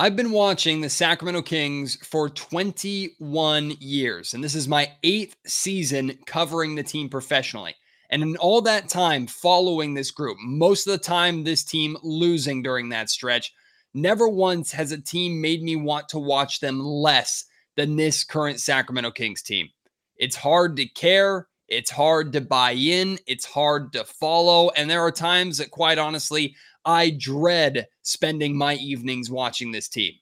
I've been watching the Sacramento Kings for 21 years, and this is my eighth season covering the team professionally. And in all that time following this group, most of the time this team losing during that stretch, never once has a team made me want to watch them less than this current Sacramento Kings team. It's hard to care. It's hard to buy in. It's hard to follow. And there are times that, quite honestly, I dread spending my evenings watching this team.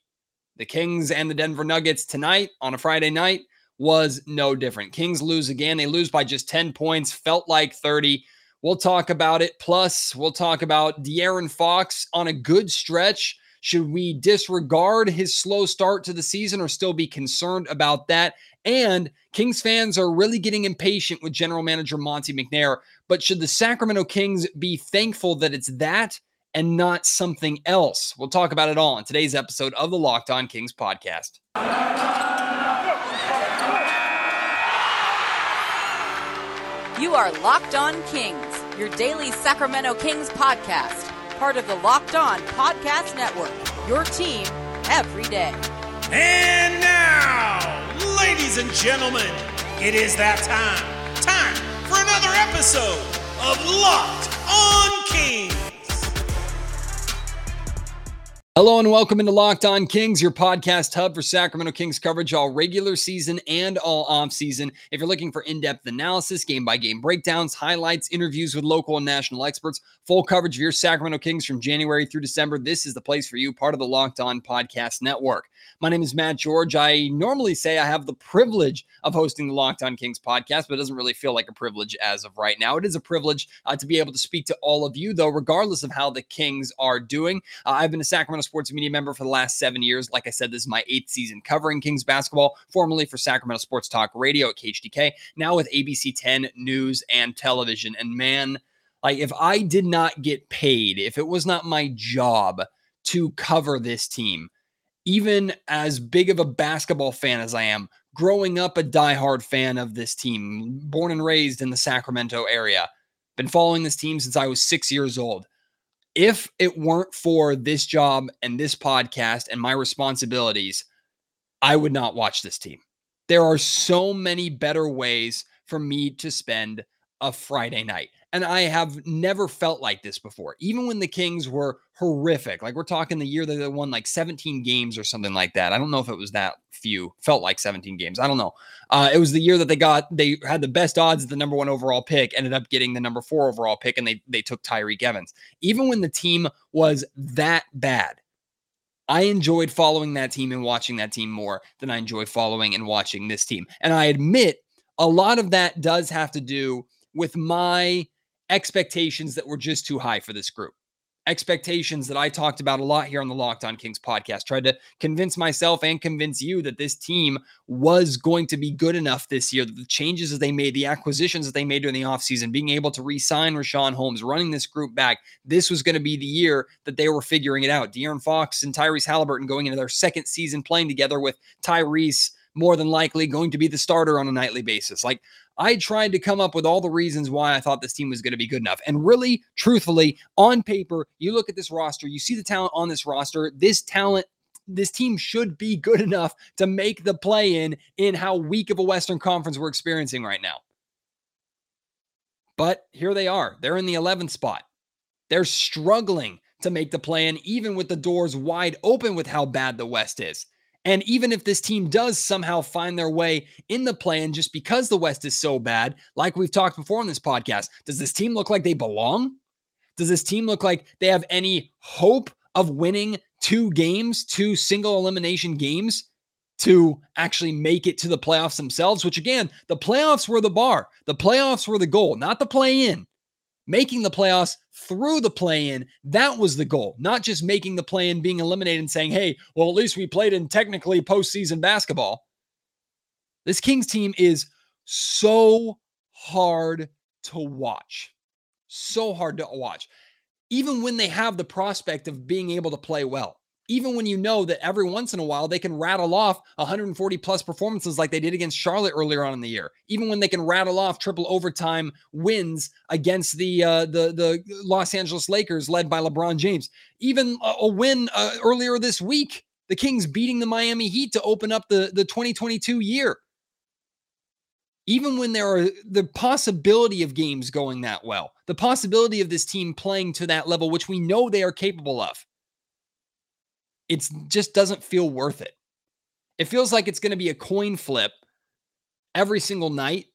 The Kings and the Denver Nuggets tonight on a Friday night was no different. Kings lose again. They lose by just 10 points, felt like 30. We'll talk about it. Plus, we'll talk about De'Aaron Fox on a good stretch. Should we disregard his slow start to the season or still be concerned about that? And Kings fans are really getting impatient with general manager Monte McNair. But should the Sacramento Kings be thankful that it's that and not something else? We'll talk about it all in today's episode of the Locked On Kings podcast. You are Locked On Kings, your daily Sacramento Kings podcast, part of the Locked On Podcast Network. Your team every day. And now, ladies and gentlemen, it is that time. Time for another episode of Locked On Kings. Hello and welcome into Locked On Kings, your podcast hub for Sacramento Kings coverage all regular season and all off season. If you're looking for in-depth analysis, game-by-game breakdowns, highlights, interviews with local and national experts, full coverage of your Sacramento Kings from January through December, this is the place for you, part of the Locked On Podcast Network. My name is Matt George. I normally say I have the privilege of hosting the Locked On Kings podcast, but it doesn't really feel like a privilege as of right now. It is a privilege uh, to be able to speak to all of you, though, regardless of how the Kings are doing. Uh, I've been a Sacramento sports media member for the last seven years. Like I said, this is my eighth season covering Kings basketball, formerly for Sacramento Sports Talk Radio at KHTK, now with ABC 10 News and Television. And man, like if I did not get paid, if it was not my job to cover this team, even as big of a basketball fan as I am, growing up a diehard fan of this team, born and raised in the Sacramento area, been following this team since I was six years old. If it weren't for this job and this podcast and my responsibilities, I would not watch this team. There are so many better ways for me to spend a Friday night. And I have never felt like this before. Even when the Kings were horrific, like we're talking the year that they won like 17 games or something like that. I don't know if it was that few, felt like 17 games. I don't know. Uh, it was the year that they got, they had the best odds at the number one overall pick, ended up getting the number four overall pick, and they, they took Tyreke Evans. Even when the team was that bad, I enjoyed following that team and watching that team more than I enjoy following and watching this team. And I admit a lot of that does have to do with my expectations that were just too high for this group. Expectations that I talked about a lot here on the Locked On Kings podcast. Tried to convince myself and convince you that this team was going to be good enough this year. The changes that they made, the acquisitions that they made during the offseason, being able to re sign Richaun Holmes, running this group back, this was going to be the year that they were figuring it out. De'Aaron Fox and Tyrese Halliburton going into their second season playing together with Tyrese more than likely going to be the starter on a nightly basis. Like I tried to come up with all the reasons why I thought this team was going to be good enough. And really, truthfully, on paper, you look at this roster, you see the talent on this roster. This talent this team should be good enough to make the play in in how weak of a Western Conference we're experiencing right now. But here they are. They're in the 11th spot. They're struggling to make the play in, even with the doors wide open with how bad the West is. And even if this team does somehow find their way in the plan just because the West is so bad, like we've talked before on this podcast, does this team look like they belong? Does this team look like they have any hope of winning two games, two single elimination games to actually make it to the playoffs themselves? Which again, the playoffs were the bar, the playoffs were the goal, not the play in making the playoffs through the play in. That was the goal, not just making the play in, being eliminated and saying, hey, well, at least we played in technically postseason basketball. This Kings team is so hard to watch. So hard to watch. Even when they have the prospect of being able to play well even when you know that every once in a while they can rattle off 140 plus performances like they did against Charlotte earlier on in the year, even when they can rattle off triple overtime wins against the uh, the the Los Angeles Lakers led by LeBron James, even a, a win uh, earlier this week the Kings beating the Miami Heat to open up the, the 2022 year. Even when there are the possibility of games going that well, the possibility of this team playing to that level, which we know they are capable of, it just doesn't feel worth it. It feels like it's going to be a coin flip every single night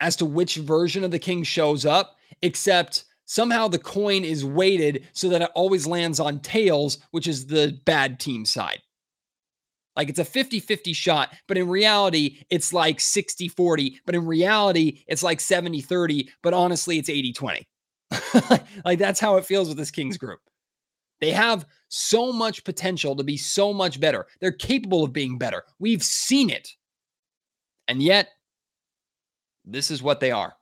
as to which version of the king shows up, except somehow the coin is weighted so that it always lands on tails, which is the bad team side. Like it's a 50 50 shot, but in reality, it's like 60 40. But in reality, it's like 70 30. But honestly, it's 80 20. like that's how it feels with this Kings group. They have so much potential to be so much better. They're capable of being better. We've seen it. And yet, this is what they are.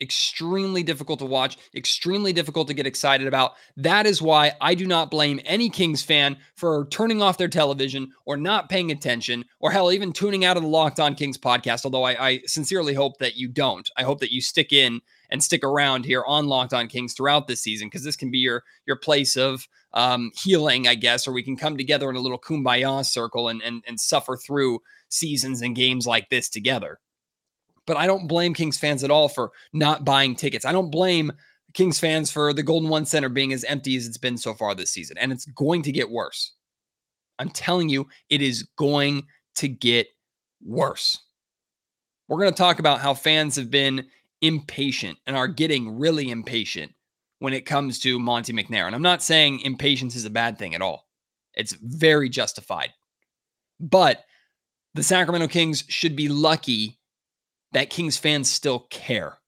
Extremely difficult to watch, extremely difficult to get excited about. That is why I do not blame any Kings fan for turning off their television or not paying attention, or hell, even tuning out of the Locked On Kings podcast. Although I, I sincerely hope that you don't. I hope that you stick in and stick around here on Locked On Kings throughout this season because this can be your your place of um, healing, I guess, or we can come together in a little kumbaya circle and and and suffer through seasons and games like this together. But I don't blame Kings fans at all for not buying tickets. I don't blame Kings fans for the Golden One Center being as empty as it's been so far this season, and it's going to get worse. I'm telling you, it is going to get worse. We're going to talk about how fans have been impatient and are getting really impatient when it comes to Monte McNair. And I'm not saying impatience is a bad thing at all, it's very justified. But the Sacramento Kings should be lucky that Kings fans still care.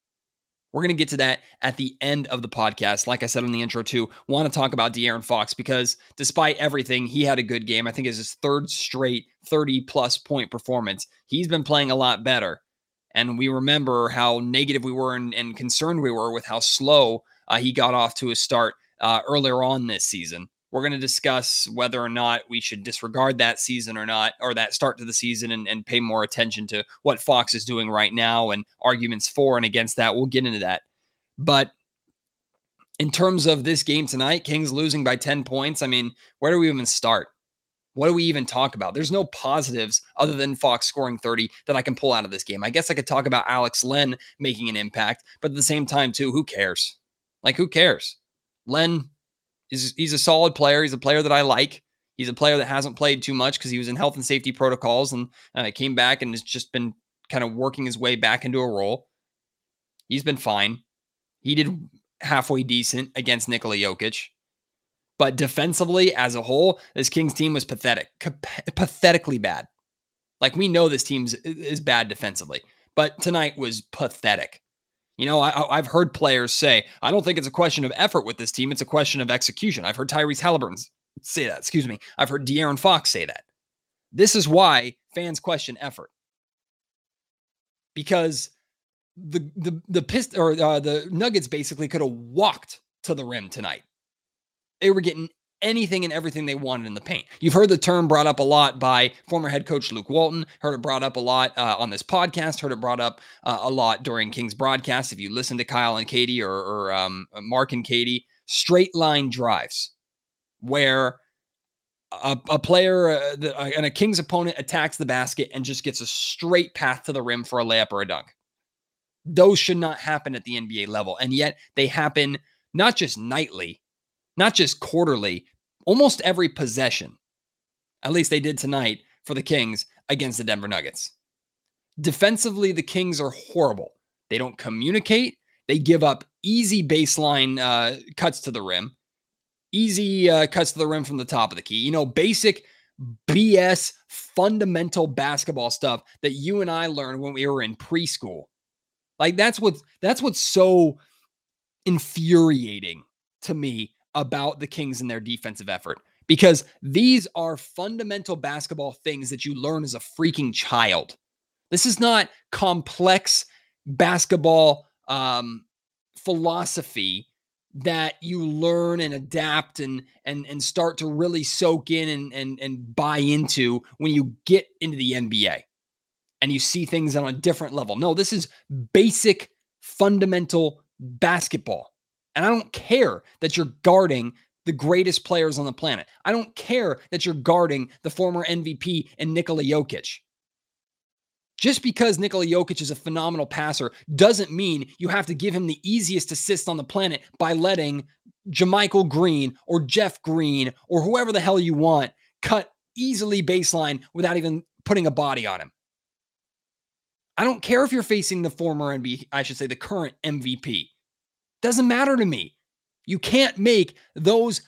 We're going to get to that at the end of the podcast. Like I said in the intro, too, want to talk about De'Aaron Fox because despite everything, he had a good game. I think it's his third straight 30 plus point performance. He's been playing a lot better. And we remember how negative we were and, and concerned we were with how slow uh, he got off to a start uh, earlier on this season. We're going to discuss whether or not we should disregard that season or not, or that start to the season and, and pay more attention to what Fox is doing right now and arguments for and against that. We'll get into that. But in terms of this game tonight, Kings losing by 10 points, I mean, where do we even start? What do we even talk about? There's no positives other than Fox scoring 30 that I can pull out of this game. I guess I could talk about Alex Len making an impact, but at the same time, too, who cares? Like, who cares? Len is he's a solid player. He's a player that I like. He's a player that hasn't played too much because he was in health and safety protocols and uh, came back and has just been kind of working his way back into a role. He's been fine. He did halfway decent against Nikola Jokic. But defensively, as a whole, this Kings team was pathetic, pathetically bad. Like we know this team is bad defensively, but tonight was pathetic. You know, I, have heard players say, I don't think it's a question of effort with this team. It's a question of execution. I've heard Tyrese Halliburton say that. Excuse me. I've heard De'Aaron Fox say that. This is why fans question effort. Because the the the pist or uh, the Nuggets basically could have walked to the rim tonight. They were getting anything and everything they wanted in the paint. You've heard the term brought up a lot by former head coach Luke Walton, heard it brought up a lot uh, on this podcast, heard it brought up uh, a lot during King's broadcast. If you listen to Kyle and Katie or, or um, Mark and Katie, straight line drives where a, a player uh, the, uh, and a Kings opponent attacks the basket and just gets a straight path to the rim for a layup or a dunk. Those should not happen at the NBA level. And yet they happen not just nightly, not just quarterly, almost every possession. At least they did tonight for the Kings against the Denver Nuggets. Defensively, the Kings are horrible. They don't communicate. They give up easy baseline uh, cuts to the rim, easy uh, cuts to the rim from the top of the key. You know, basic BS fundamental basketball stuff that you and I learned when we were in preschool. Like that's what that's what's so infuriating to me about the Kings and their defensive effort because these are fundamental basketball things that you learn as a freaking child. This is not complex basketball um, philosophy that you learn and adapt and and and start to really soak in and and and buy into when you get into the NBA and you see things on a different level. No, this is basic fundamental basketball. And I don't care that you're guarding the greatest players on the planet. I don't care that you're guarding the former MVP and Nikola Jokic. Just because Nikola Jokic is a phenomenal passer doesn't mean you have to give him the easiest assist on the planet by letting JaMychal Green or Jeff Green or whoever the hell you want cut easily baseline without even putting a body on him. I don't care if you're facing the former MVP, I should say the current MVP. Doesn't matter to me. You can't make those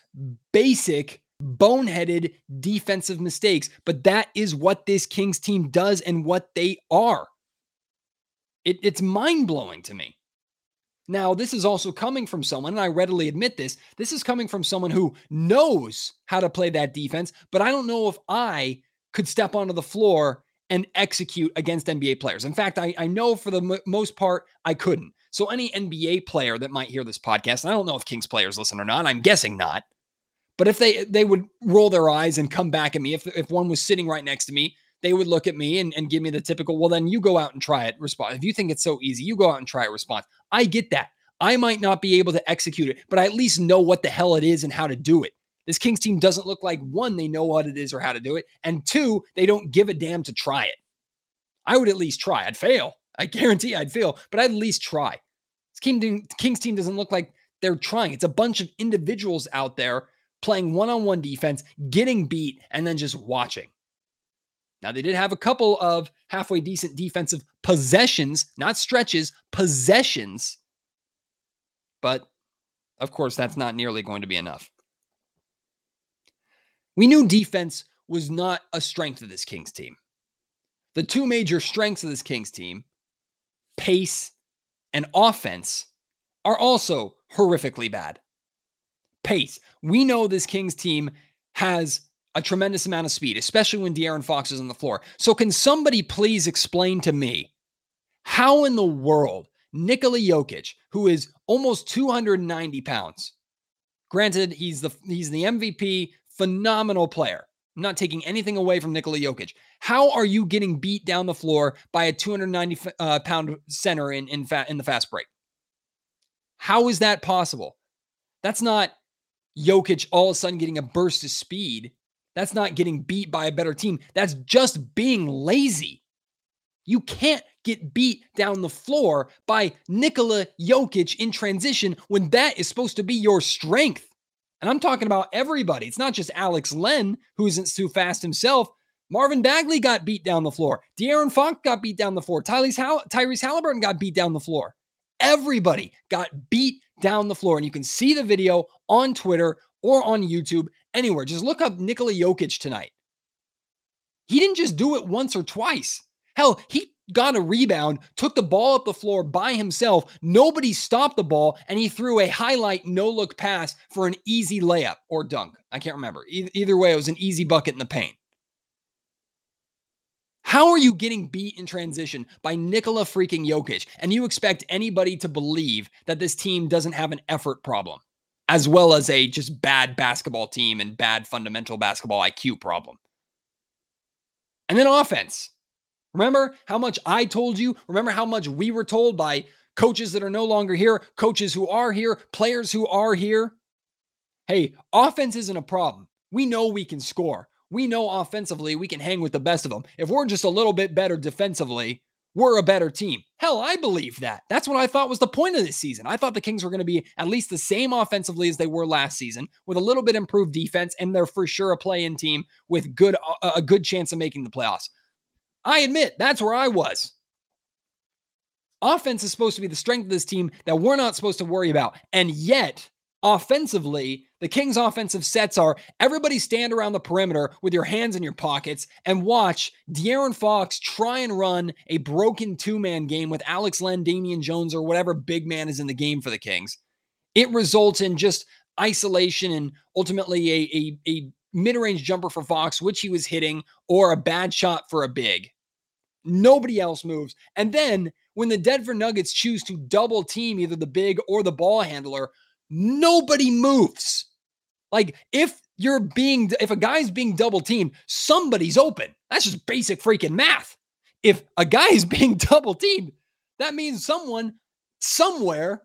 basic boneheaded defensive mistakes, but that is what this Kings team does and what they are. It, it's mind blowing to me. Now, this is also coming from someone, and I readily admit this. This is coming from someone who knows how to play that defense, but I don't know if I could step onto the floor and execute against NBA players. In fact, I, I know for the m- most part, I couldn't. So, any NBA player that might hear this podcast, I don't know if Kings players listen or not, I'm guessing not. But if they they would roll their eyes and come back at me, if if one was sitting right next to me, they would look at me and, and give me the typical, well, then you go out and try it response. If you think it's so easy, you go out and try it response. I get that. I might not be able to execute it, but I at least know what the hell it is and how to do it. This Kings team doesn't look like one, they know what it is or how to do it, and two, they don't give a damn to try it. I would at least try. I'd fail. I guarantee I'd fail, but I'd at least try. This Kings team doesn't look like they're trying. It's a bunch of individuals out there playing one on one defense, getting beat, and then just watching. Now, they did have a couple of halfway decent defensive possessions, not stretches, possessions. But of course, that's not nearly going to be enough. We knew defense was not a strength of this Kings team. The two major strengths of this Kings team, pace and offense, are also horrifically bad. Pace. We know this Kings team has a tremendous amount of speed, especially when De'Aaron Fox is on the floor. So, can somebody please explain to me how in the world Nikola Jokic, who is almost 290 pounds, granted he's the he's the MVP, phenomenal plair. I'm not taking anything away from Nikola Jokic. How are you getting beat down the floor by a 290 uh, pound center in in, fa- in the fast break? How is that possible? That's not Jokic all of a sudden getting a burst of speed that's not getting beat by a better team. That's just being lazy. You can't get beat down the floor by Nikola Jokic in transition when that is supposed to be your strength. And I'm talking about everybody. It's not just Alex Len, who isn't too fast himself. Marvin Bagley got beat down the floor. De'Aaron Fox got beat down the floor. Tyrese, Tyrese Halliburton got beat down the floor. Everybody got beat down the floor. And you can see the video on Twitter or on YouTube anywhere. Just look up Nikola Jokic tonight. He didn't just do it once or twice. Hell, he got a rebound, took the ball up the floor by himself. Nobody stopped the ball, and he threw a highlight no look pass for an easy layup or dunk. I can't remember. Either way, it was an easy bucket in the paint. How are you getting beat in transition by Nikola freaking Jokic? And you expect anybody to believe that this team doesn't have an effort problem? as well as a just bad basketball team and bad fundamental basketball IQ problem. And then offense. Remember how much I told you? Remember how much we were told by coaches that are no longer here, coaches who are here, players who are here? Hey, offense isn't a problem. We know we can score. We know offensively we can hang with the best of them. If we're just a little bit better defensively, we're a better team. Hell, I believe that. That's what I thought was the point of this season. I thought the Kings were going to be at least the same offensively as they were last season, with a little bit improved defense, and they're for sure a play-in team with good a good chance of making the playoffs. I admit that's where I was. Offense is supposed to be the strength of this team that we're not supposed to worry about, and yet offensively, the Kings' offensive sets are everybody stand around the perimeter with your hands in your pockets and watch De'Aaron Fox try and run a broken two man game with Alex Len, Damian Jones, or whatever big man is in the game for the Kings. It results in just isolation and ultimately a, a, a mid range jumper for Fox, which he was hitting, or a bad shot for a big. Nobody else moves. And then when the Denver Nuggets choose to double team either the big or the ball handler, nobody moves. Like if you're being, if a guy's being double teamed, somebody's open. That's just basic freaking math. If a guy is being double teamed, that means someone somewhere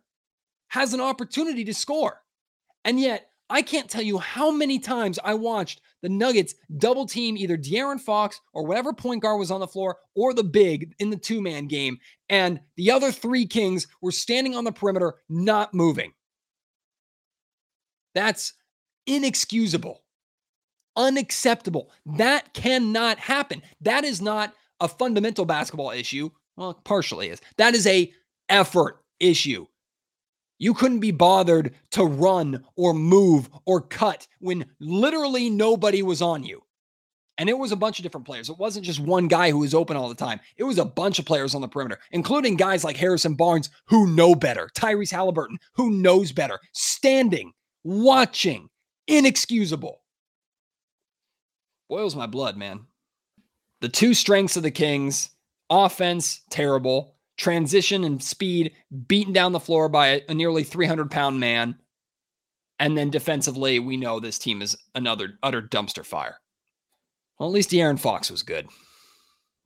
has an opportunity to score. And yet, I can't tell you how many times I watched the Nuggets double team either De'Aaron Fox or whatever point guard was on the floor or the big in the two man game. And the other three Kings were standing on the perimeter, not moving. That's inexcusable, unacceptable. That cannot happen. That is not a fundamental basketball issue. Well, partially is. That is a effort issue. You couldn't be bothered to run or move or cut when literally nobody was on you. And it was a bunch of different players. It wasn't just one guy who was open all the time. It was a bunch of players on the perimeter, including guys like Harrison Barnes who know better, Tyrese Halliburton who knows better, standing, watching, inexcusable. Boils my blood, man. The two strengths of the Kings offense, terrible transition and speed, beaten down the floor by a, a nearly 300 pound man. And then defensively, we know this team is another utter dumpster fire. Well, at least De'Aaron Fox was good.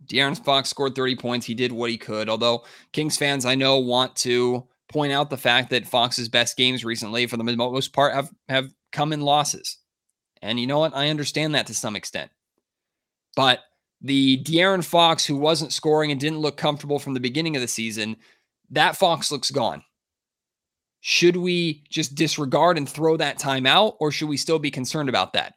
De'Aaron Fox scored 30 points. He did what he could. Although Kings fans, I know, want to point out the fact that Fox's best games recently, for the most part, have, have come in losses. And you know what? I understand that to some extent. But the De'Aaron Fox, who wasn't scoring and didn't look comfortable from the beginning of the season, that Fox looks gone. Should we just disregard and throw that time out, or should we still be concerned about that?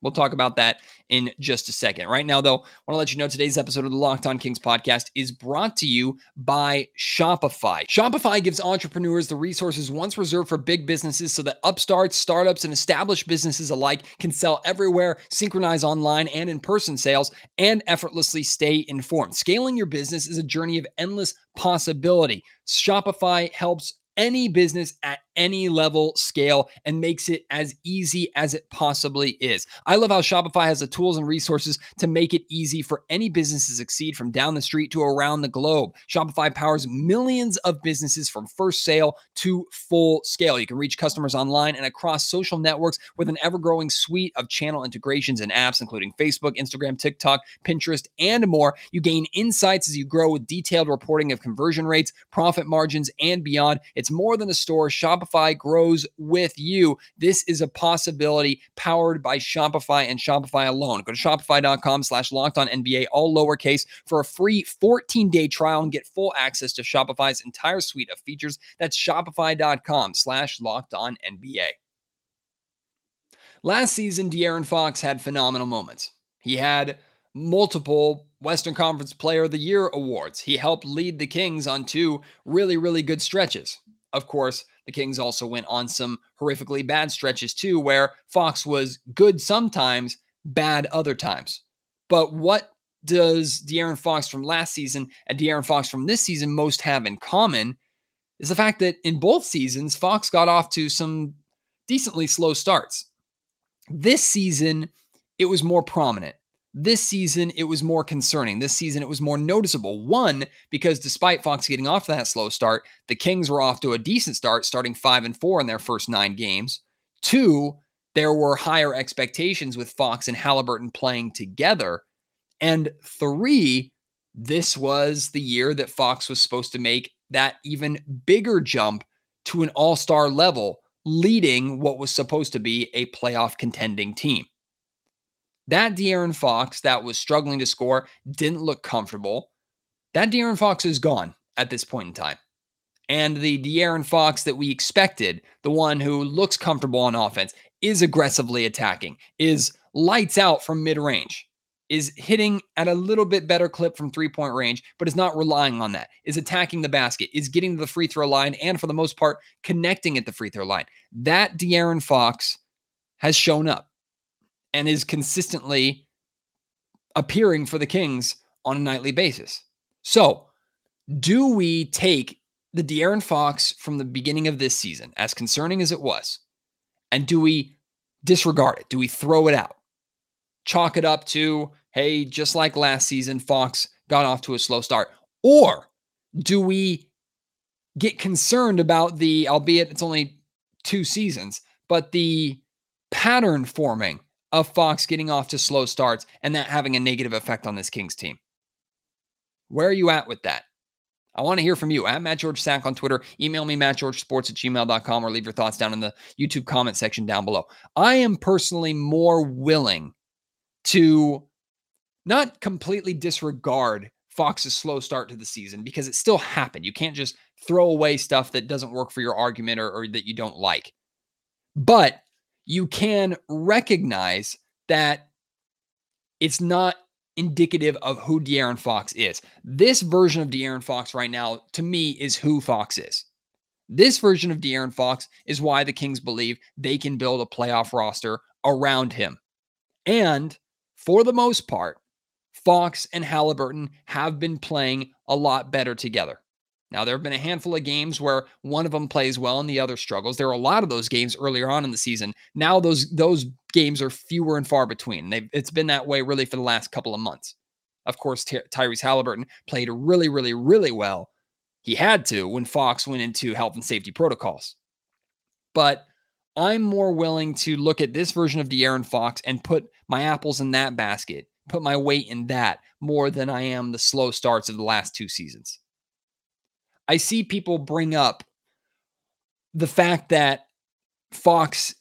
We'll talk about that in just a second. Right now, though, I want to let you know today's episode of the Locked On Kings podcast is brought to you by Shopify. Shopify gives entrepreneurs the resources once reserved for big businesses so that upstarts, startups, and established businesses alike can sell everywhere, synchronize online and in person sales, and effortlessly stay informed. Scaling your business is a journey of endless possibility. Shopify helps any business at any level scale and makes it as easy as it possibly is. I love how Shopify has the tools and resources to make it easy for any business to succeed from down the street to around the globe. Shopify powers millions of businesses from first sale to full scale. You can reach customers online and across social networks with an ever growing suite of channel integrations and apps, including Facebook, Instagram, TikTok, Pinterest, and more. You gain insights as you grow with detailed reporting of conversion rates, profit margins, and beyond. It's more than a store. Shopify Shopify grows with you. This is a possibility powered by Shopify and Shopify alone. Go to shopify.com slash locked on NBA, all lowercase, for a free 14 day trial and get full access to Shopify's entire suite of features. That's shopify.com slash locked on NBA. Last season, De'Aaron Fox had phenomenal moments. He had multiple Western Conference Player of the Year awards. He helped lead the Kings on two really, really good stretches. Of course, the Kings also went on some horrifically bad stretches too, where Fox was good sometimes, bad other times. But what does De'Aaron Fox from last season and De'Aaron Fox from this season most have in common is the fact that in both seasons, Fox got off to some decently slow starts. This season, it was more prominent. This season, it was more concerning. This season, it was more noticeable. One, because despite Fox getting off that slow start, the Kings were off to a decent start, starting five and four in their first nine games. Two, there were higher expectations with Fox and Halliburton playing together. And three, this was the year that Fox was supposed to make that even bigger jump to an all star level, leading what was supposed to be a playoff contending team. That De'Aaron Fox that was struggling to score didn't look comfortable. That De'Aaron Fox is gone at this point in time. And the De'Aaron Fox that we expected, the one who looks comfortable on offense, is aggressively attacking, is lights out from mid range, is hitting at a little bit better clip from three point range, but is not relying on that, is attacking the basket, is getting to the free throw line, and for the most part, connecting at the free throw line. That De'Aaron Fox has shown up and is consistently appearing for the Kings on a nightly basis. So, do we take the De'Aaron Fox from the beginning of this season, as concerning as it was, and do we disregard it? Do we throw it out? Chalk it up to, hey, just like last season, Fox got off to a slow start? Or do we get concerned about the, albeit it's only two seasons, but the pattern forming of Fox getting off to slow starts and that having a negative effect on this Kings team. Where are you at with that? I want to hear from you at Matt George Sack on Twitter. Email me, mattgeorgesports at gmail.com, or leave your thoughts down in the YouTube comment section down below. I am personally more willing to not completely disregard Fox's slow start to the season because it still happened. You can't just throw away stuff that doesn't work for your argument or, or that you don't like. But you can recognize that it's not indicative of who De'Aaron Fox is. This version of De'Aaron Fox right now, to me, is who Fox is. This version of De'Aaron Fox is why the Kings believe they can build a playoff roster around him. And for the most part, Fox and Halliburton have been playing a lot better together. Now, there have been a handful of games where one of them plays well and the other struggles. There are a lot of those games earlier on in the season. Now, those those games are fewer and far between. They've, it's been that way really for the last couple of months. Of course, Ty- Tyrese Halliburton played really, really, really well. He had to when Fox went into health and safety protocols. But I'm more willing to look at this version of De'Aaron Fox and put my apples in that basket, put my weight in that more than I am the slow starts of the last two seasons. I see people bring up the fact that Fox,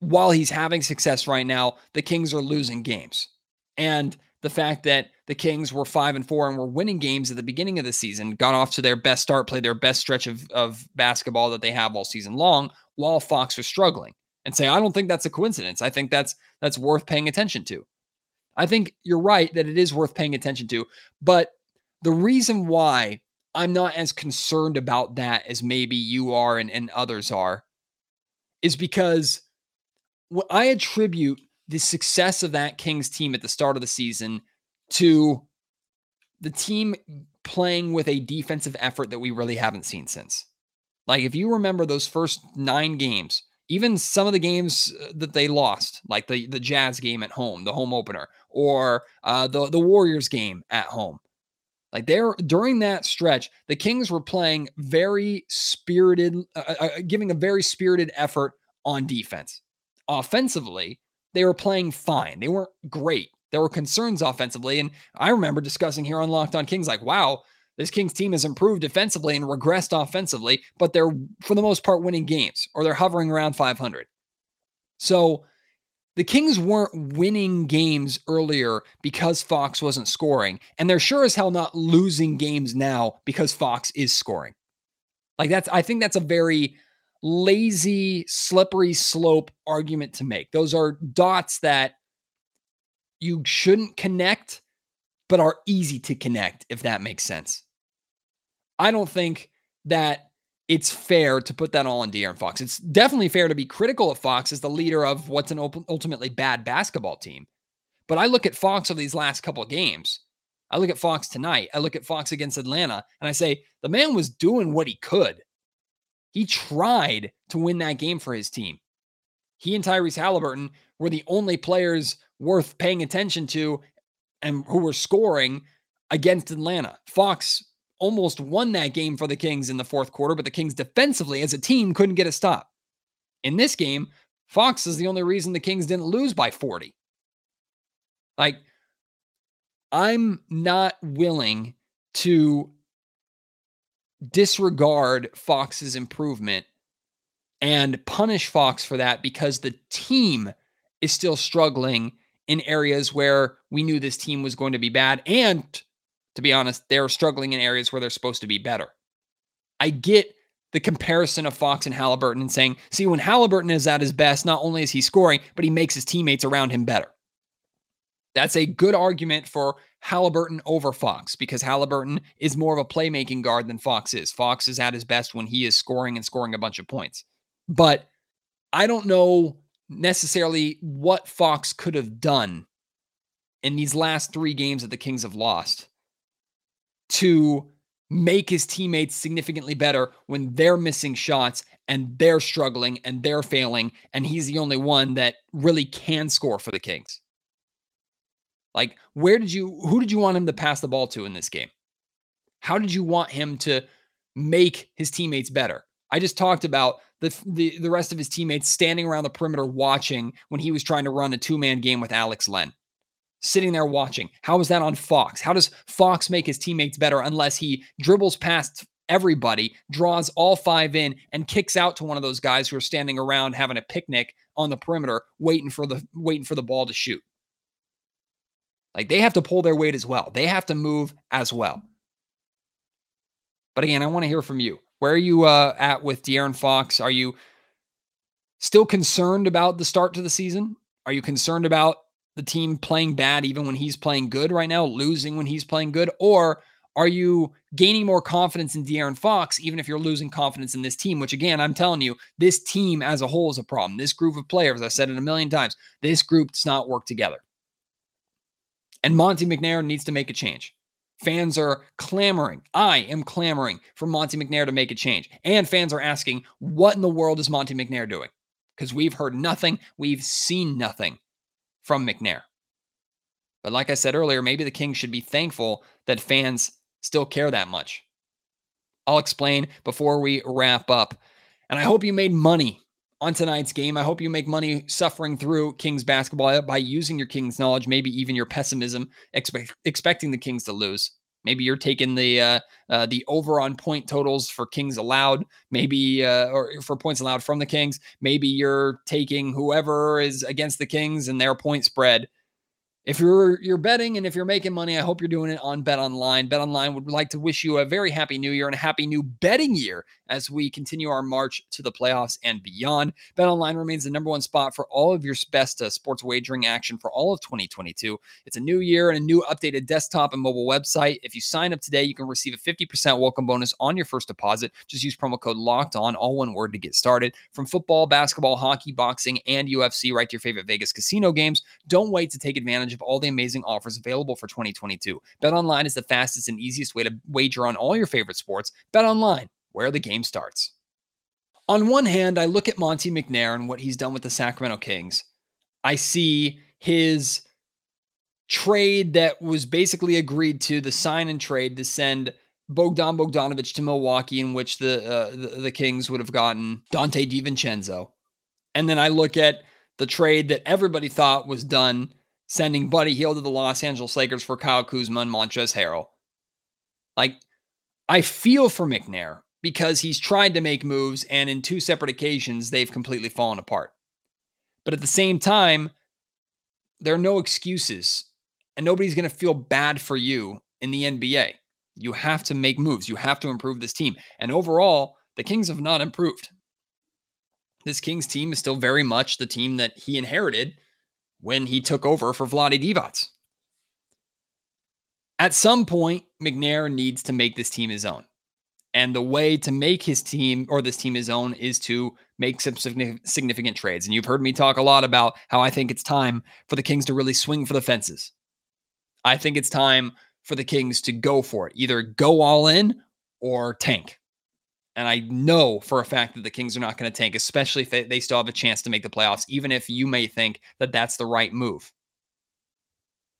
while he's having success right now, the Kings are losing games. And the fact that the Kings were five and four and were winning games at the beginning of the season, got off to their best start, played their best stretch of, of basketball that they have all season long, while Fox was struggling. And say, I don't think that's a coincidence. I think that's that's worth paying attention to. I think you're right that it is worth paying attention to. But the reason why I'm not as concerned about that as maybe you are and, and others are, is because what I attribute the success of that Kings team at the start of the season to the team playing with a defensive effort that we really haven't seen since. Like, if you remember those first nine games, even some of the games uh, that they lost, like the, the Jazz game at home, the home opener, or uh, the, the Warriors game at home, like there during that stretch, the Kings were playing very spirited, uh, uh, uh, giving a very spirited effort on defense. Offensively, they were playing fine. They weren't great. There were concerns offensively. And I remember discussing here on Locked On Kings, like, wow, this Kings team has improved defensively and regressed offensively, but they're for the most part winning games or they're hovering around 500. So the Kings weren't winning games earlier because Fox wasn't scoring, and they're sure as hell not losing games now because Fox is scoring. Like that's I think that's a very lazy, slippery slope argument to make. Those are dots that you shouldn't connect, but are easy to connect, if that makes sense. I don't think that it's fair to put that all on De'Aaron Fox. It's definitely fair to be critical of Fox as the leader of what's an ultimately bad basketball team. But I look at Fox over these last couple of games. I look at Fox tonight. I look at Fox against Atlanta, and I say the man was doing what he could. He tried to win that game for his team. He and Tyrese Halliburton were the only players worth paying attention to and who were scoring against Atlanta. Fox almost won that game for the Kings in the fourth quarter, but the Kings defensively as a team couldn't get a stop. In this game, Fox is the only reason the Kings didn't lose by 40. Like, I'm not willing to disregard Fox's improvement and punish Fox for that because the team is still struggling in areas where we knew this team was going to be bad and to be honest, they're struggling in areas where they're supposed to be better. I get the comparison of Fox and Halliburton and saying, see, when Halliburton is at his best, not only is he scoring, but he makes his teammates around him better. That's a good argument for Halliburton over Fox because Halliburton is more of a playmaking guard than Fox is. Fox is at his best when he is scoring and scoring a bunch of points. But I don't know necessarily what Fox could have done in these last three games that the Kings have lost to make his teammates significantly better when they're missing shots and they're struggling and they're failing and he's the only one that really can score for the Kings. Like where did you who did you want him to pass the ball to in this game? How did you want him to make his teammates better? I just talked about the, the the rest of his teammates standing around the perimeter watching when he was trying to run a two-man game with Alex Len. Sitting there watching. How is that on Fox? How does Fox make his teammates better unless he dribbles past everybody, draws all five in, and kicks out to one of those guys who are standing around having a picnic on the perimeter, waiting for the waiting for the ball to shoot? Like they have to pull their weight as well. They have to move as well. But again, I want to hear from you. Where are you uh, at with De'Aaron Fox? Are you still concerned about the start to the season? Are you concerned about the team playing bad even when he's playing good right now, losing when he's playing good? Or are you gaining more confidence in De'Aaron Fox, even if you're losing confidence in this team? Which, again, I'm telling you, this team as a whole is a problem. This group of players, I've said it a million times, this group does not work together. And Monte McNair needs to make a change. Fans are clamoring. I am clamoring for Monte McNair to make a change. And fans are asking, what in the world is Monte McNair doing? Because we've heard nothing, we've seen nothing from McNair. But like I said earlier, maybe the Kings should be thankful that fans still care that much. I'll explain before we wrap up. And I hope you made money on tonight's game. I hope you make money suffering through Kings basketball by using your Kings knowledge, maybe even your pessimism, expect, expecting the Kings to lose. Maybe you're taking the uh, uh, the over on point totals for Kings allowed, maybe uh, or for points allowed from the Kings. Maybe you're taking whoever is against the Kings and their point spread if you're you're betting and if you're making money, I hope you're doing it on Bet Online. Bet Online would like to wish you a very happy new year and a happy new betting year as we continue our march to the playoffs and beyond. Bet Online remains the number one spot for all of your best uh, sports wagering action for all of 2022. It's a new year and a new updated desktop and mobile website. If you sign up today, you can receive a 50% welcome bonus on your first deposit. Just use promo code locked on, all one word to get started. From football, basketball, hockey, boxing, and UFC, right to your favorite Vegas casino games. Don't wait to take advantage advantage all the amazing offers available for 2022. BetOnline is the fastest and easiest way to wager on all your favorite sports. BetOnline, where the game starts. On one hand, I look at Monte McNair and what he's done with the Sacramento Kings. I see his trade that was basically agreed to, the sign and trade to send Bogdan Bogdanovic to Milwaukee, in which the, uh, the, the Kings would have gotten Donte DiVincenzo. And then I look at the trade that everybody thought was done sending Buddy Hield to the Los Angeles Lakers for Kyle Kuzma and Montrezl Harrell. Like, I feel for McNair because he's tried to make moves, and in two separate occasions, they've completely fallen apart. But at the same time, there are no excuses, and nobody's going to feel bad for you in the NBA. You have to make moves. You have to improve this team. And overall, the Kings have not improved. This Kings team is still very much the team that he inherited when he took over for Vlade Divac. At some point, McNair needs to make this team his own. And the way to make his team or this team his own is to make some significant trades. And you've heard me talk a lot about how I think it's time for the Kings to really swing for the fences. I think it's time for the Kings to go for it, either go all in or tank. And I know for a fact that the Kings are not going to tank, especially if they, still have a chance to make the playoffs, even if you may think that that's the right move.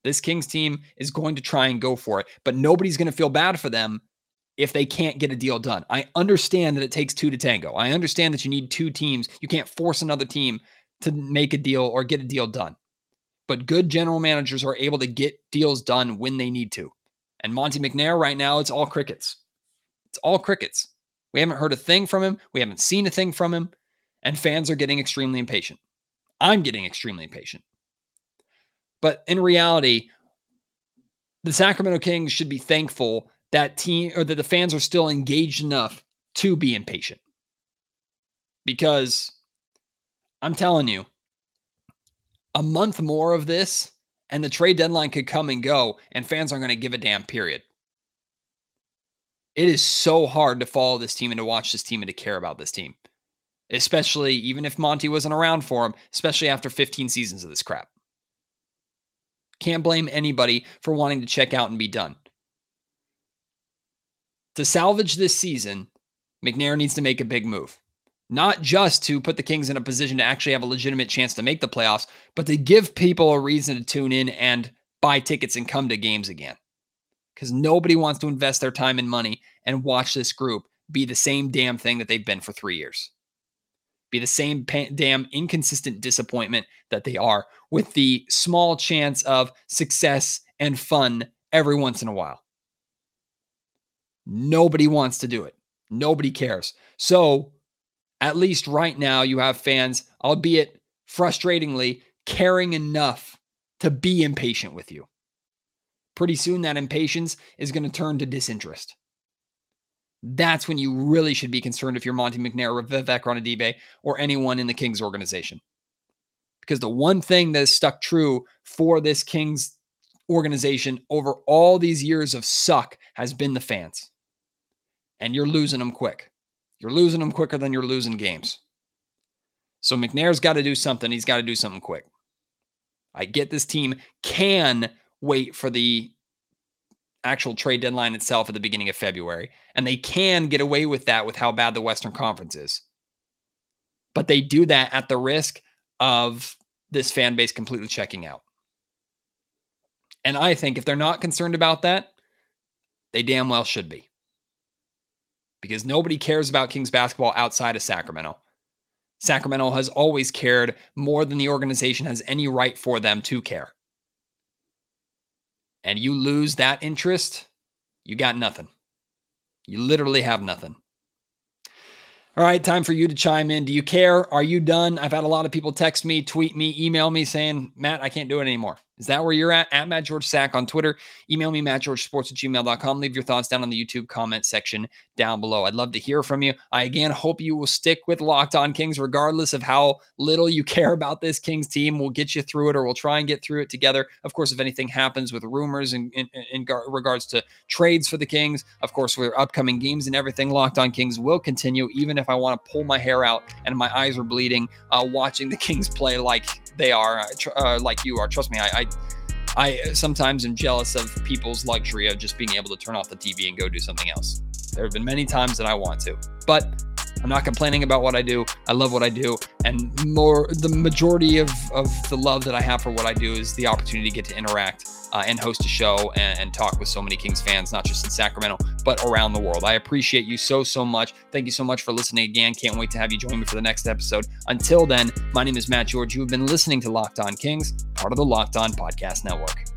This Kings team is going to try and go for it, but nobody's going to feel bad for them if they can't get a deal done. I understand that it takes two to tango. I understand that you need two teams. You can't force another team to make a deal or get a deal done. But good general managers are able to get deals done when they need to. And Monte McNair, right now, it's all crickets. It's all crickets. We haven't heard a thing from him. We haven't seen a thing from him. And fans are getting extremely impatient. I'm getting extremely impatient. But in reality, the Sacramento Kings should be thankful that team or that the fans are still engaged enough to be impatient. Because I'm telling you, a month more of this and the trade deadline could come and go, and fans aren't going to give a damn, period it is so hard to follow this team and to watch this team and to care about this team, especially even if Monte wasn't around for him, especially after 15 seasons of this crap. Can't blame anybody for wanting to check out and be done. To salvage this season, McNair needs to make a big move. Not just to put the Kings in a position to actually have a legitimate chance to make the playoffs, but to give people a reason to tune in and buy tickets and come to games again because nobody wants to invest their time and money and watch this group be the same damn thing that they've been for three years. be the same damn inconsistent disappointment that they are with the small chance of success and fun every once in a while. Nobody wants to do it. Nobody cares. So, at least right now, you have fans, albeit frustratingly, caring enough to be impatient with you. Pretty soon, that impatience is going to turn to disinterest. That's when you really should be concerned if you're Monte McNair or Vivek Ranadive or anyone in the Kings organization. Because the one thing that has stuck true for this Kings organization over all these years of suck has been the fans. And you're losing them quick. You're losing them quicker than you're losing games. So McNair's got to do something. He's got to do something quick. I get this team can wait for the actual trade deadline itself at the beginning of February. And they can get away with that with how bad the Western Conference is. But they do that at the risk of this fan base completely checking out. And I think if they're not concerned about that, they damn well should be. Because nobody cares about Kings basketball outside of Sacramento. Sacramento has always cared more than the organization has any right for them to care and you lose that interest, you got nothing. You literally have nothing. All right, time for you to chime in. Do you care? Are you done? I've had a lot of people text me, tweet me, email me saying, Matt, I can't do it anymore. Is that where you're at? At Matt George Sack on Twitter. Email me, mattgeorgesports at gmail.com. Leave your thoughts down on the YouTube comment section down below. I'd love to hear from you. I again hope you will stick with Locked On Kings, regardless of how little you care about this Kings team. We'll get you through it or we'll try and get through it together. Of course, if anything happens with rumors in, in, in regards to trades for the Kings, of course, with upcoming games and everything, Locked On Kings will continue, even if I want to pull my hair out and my eyes are bleeding uh, watching the Kings play like they are, uh, like you are. Trust me, I, I I sometimes am jealous of people's luxury of just being able to turn off the TV and go do something else. There have been many times that I want to, but I'm not complaining about what I do. I love what I do. And more, the majority of, of the love that I have for what I do is the opportunity to get to interact uh, and host a show and, and, talk with so many Kings fans, not just in Sacramento, but around the world. I appreciate you so, so much. Thank you so much for listening again. Can't wait to have you join me for the next episode. Until then, my name is Matt George. You have been listening to Locked On Kings, part of the Locked On Podcast Network.